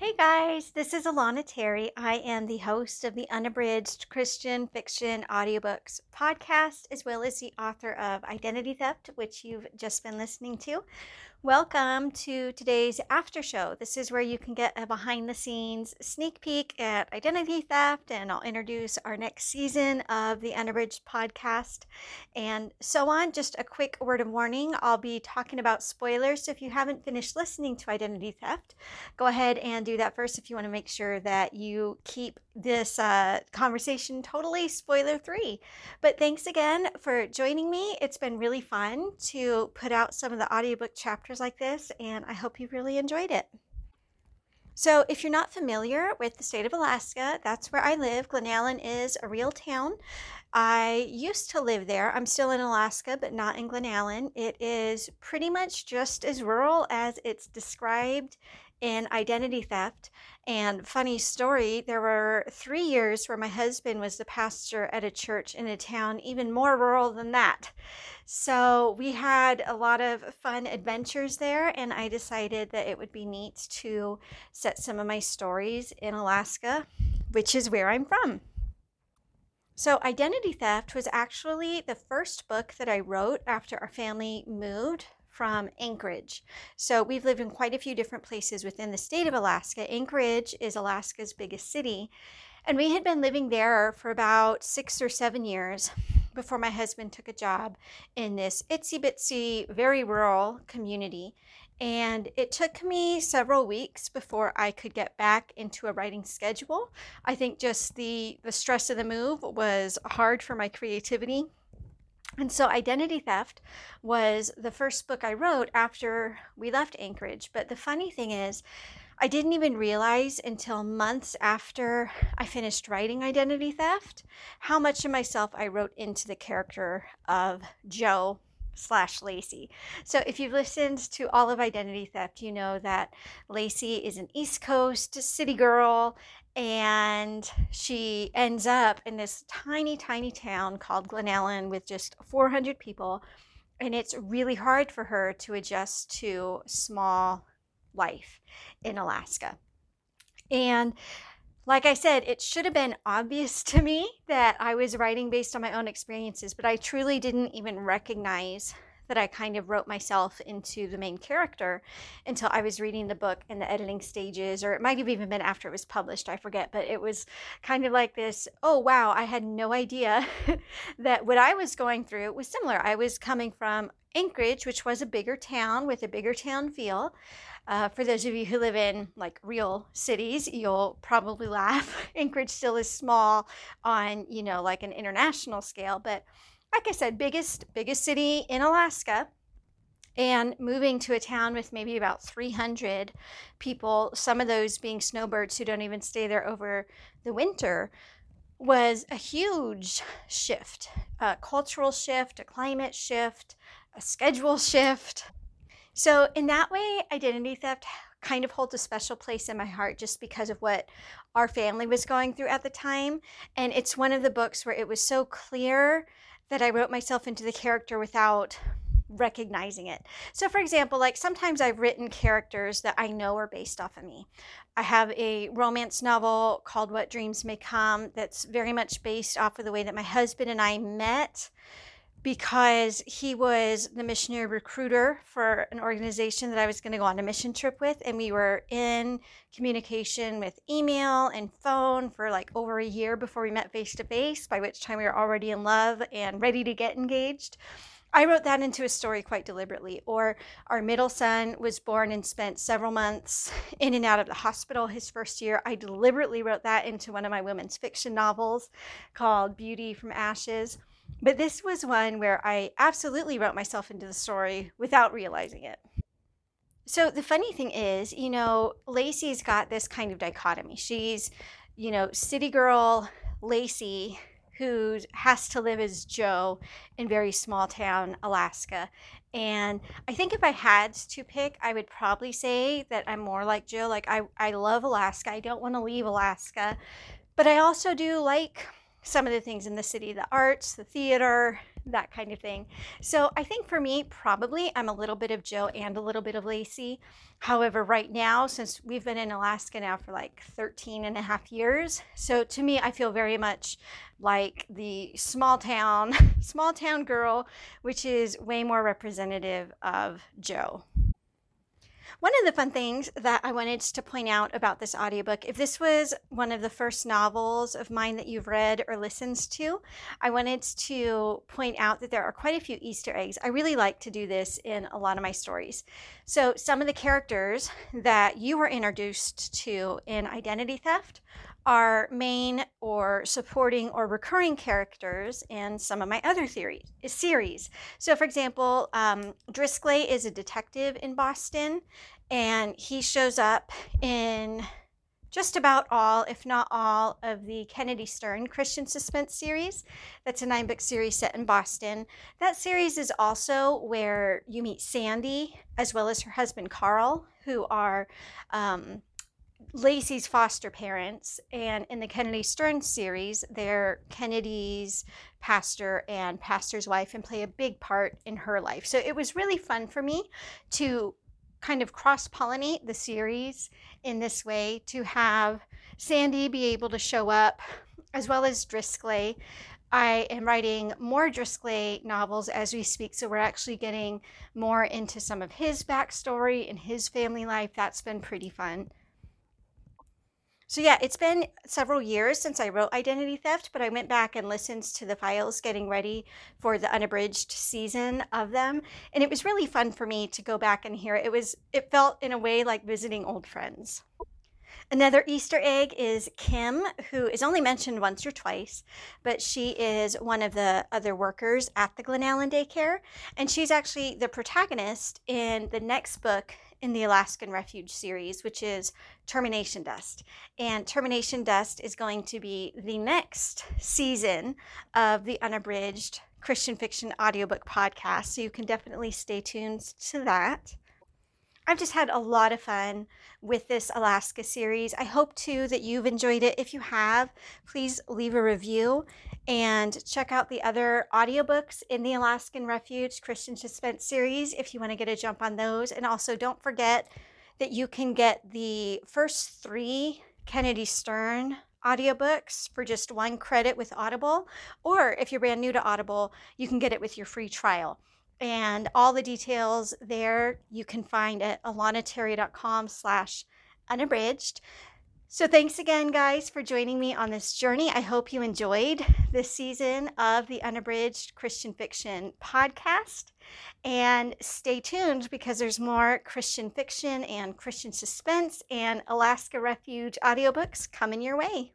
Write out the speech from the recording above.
Hey guys, this is Alana Terry. I am the host of the Unabridged Christian Fiction Audiobooks podcast, as well as the author of Identity Theft, which you've just been listening to. Welcome to today's after show. This is where you can get a behind the scenes sneak peek at identity theft, and I'll introduce our next season of the Unabridged podcast and so on. Just a quick word of warning I'll be talking about spoilers. So if you haven't finished listening to identity theft, go ahead and do that first if you want to make sure that you keep this uh, conversation totally spoiler free. But thanks again for joining me. It's been really fun to put out some of the audiobook chapters chapters like this, and I hope you really enjoyed it. So, if you're not familiar with the state of Alaska, that's where I live. Glennallen is a real town. I used to live there. I'm still in Alaska, but not in Glennallen. It is pretty much just as rural as it's described in identity theft. And funny story, there were three years where my husband was the pastor at a church in a town even more rural than that. So we had a lot of fun adventures there, and I decided that it would be neat to set some of my stories in Alaska, which is where I'm from. So, Identity Theft was actually the first book that I wrote after our family moved from Anchorage. So we've lived in quite a few different places within the state of Alaska. Anchorage is Alaska's biggest city. And we had been living there for about six or seven years before my husband took a job in this itsy bitsy, very rural community. And it took me several weeks before I could get back into a writing schedule. I think just the, the stress of the move was hard for my creativity and so, Identity Theft was the first book I wrote after we left Anchorage. But the funny thing is, I didn't even realize until months after I finished writing Identity Theft how much of myself I wrote into the character of Jo slash Lacey. So if you've listened to all of Identity Theft, you know that Lacey is an East Coast city girl and she ends up in this tiny, tiny town called Glennallen with just 400 people. And it's really hard for her to adjust to small life in Alaska. And like I said, it should have been obvious to me that I was writing based on my own experiences, but I truly didn't even recognize that I kind of wrote myself into the main character until I was reading the book in the editing stages, or it might have even been after it was published, I forget. But it was kind of like this oh, wow, I had no idea that what I was going through was similar. I was coming from Anchorage, which was a bigger town with a bigger town feel. Uh, for those of you who live in like real cities, you'll probably laugh. Anchorage still is small on, you know, like an international scale, but like I said, biggest biggest city in Alaska and moving to a town with maybe about 300 people, some of those being snowbirds who don't even stay there over the winter, was a huge shift a cultural shift, a climate shift, a schedule shift. So, in that way, identity theft kind of holds a special place in my heart just because of what our family was going through at the time. And it's one of the books where it was so clear that I wrote myself into the character without recognizing it. So, for example, like sometimes I've written characters that I know are based off of me. I have a romance novel called What Dreams May Come that's very much based off of the way that my husband and I met because he was the missionary recruiter for an organization that I was going to go on a mission trip with. And we were in communication with email and phone for like over a year before we met face to face, by which time we were already in love and ready to get engaged. I wrote that into a story quite deliberately. Or our middle son was born and spent several months in and out of the hospital his first year. I deliberately wrote that into one of my women's fiction novels called Beauty from Ashes. But this was one where I absolutely wrote myself into the story without realizing it. So the funny thing is, you know, Lacey's got this kind of dichotomy. She's, you know, city girl Lacey who has to live as Jo in very small town Alaska. And I think if I had to pick, I would probably say that I'm more like Jo. Like I, I love Alaska. I don't want to leave Alaska. But I also do like some of the things in the city the arts, the theater, that kind of thing. So I think for me, probably I'm a little bit of Jo and a little bit of Lacey. However, right now, since we've been in Alaska now for like 13 and a half years, so to me, I feel very much like the small town, small town girl, which is way more representative of Jo. One of the fun things that I wanted to point out about this audiobook, if this was one of the first novels of mine that you've read or listened to, I wanted to point out that there are quite a few Easter eggs. I really like to do this in a lot of my stories. So, some of the characters that you were introduced to in Identity Theft are main or supporting or recurring characters in some of my other theories, series. So, for example, um, Drisklay is a detective in Boston, and he shows up in just about all, if not all, of the Kennedy Stern Christian Suspense series. That's a nine book series set in Boston. That series is also where you meet Sandy as well as her husband Carl, who are. Um, Lacey's foster parents, and in the Kennedy Stern series, they're Kennedy's pastor and pastor's wife and play a big part in her life. So it was really fun for me to kind of cross pollinate the series in this way to have Sandy be able to show up as well as Drisklay. I am writing more Drisklay novels as we speak, so we're actually getting more into some of his backstory and his family life. That's been pretty fun. So, yeah, it's been several years since I wrote Identity Theft, but I went back and listened to the files getting ready for the unabridged season of them. And it was really fun for me to go back and hear it. Was, it felt in a way like visiting old friends. Another Easter egg is Kim, who is only mentioned once or twice, but she is one of the other workers at the Glennallen daycare. And she's actually the protagonist in the next book in the Alaskan Refuge series, which is Termination Dust. And Termination Dust is going to be the next season of the unabridged Christian fiction audiobook podcast. So you can definitely stay tuned to that. I've just had a lot of fun with this Alaska series. I hope too that you've enjoyed it. If you have, please leave a review and check out the other audiobooks in the Alaskan Refuge Christian Suspense series if you want to get a jump on those. And also, don't forget that you can get the first three Kennedy Stern audiobooks for just one credit with Audible. Or if you're brand new to Audible, you can get it with your free trial. And all the details there you can find at alanaterry.com slash unabridged. So, thanks again, guys, for joining me on this journey. I hope you enjoyed this season of the Unabridged Christian Fiction podcast. And stay tuned because there's more Christian fiction and Christian suspense and Alaska Refuge audiobooks coming your way.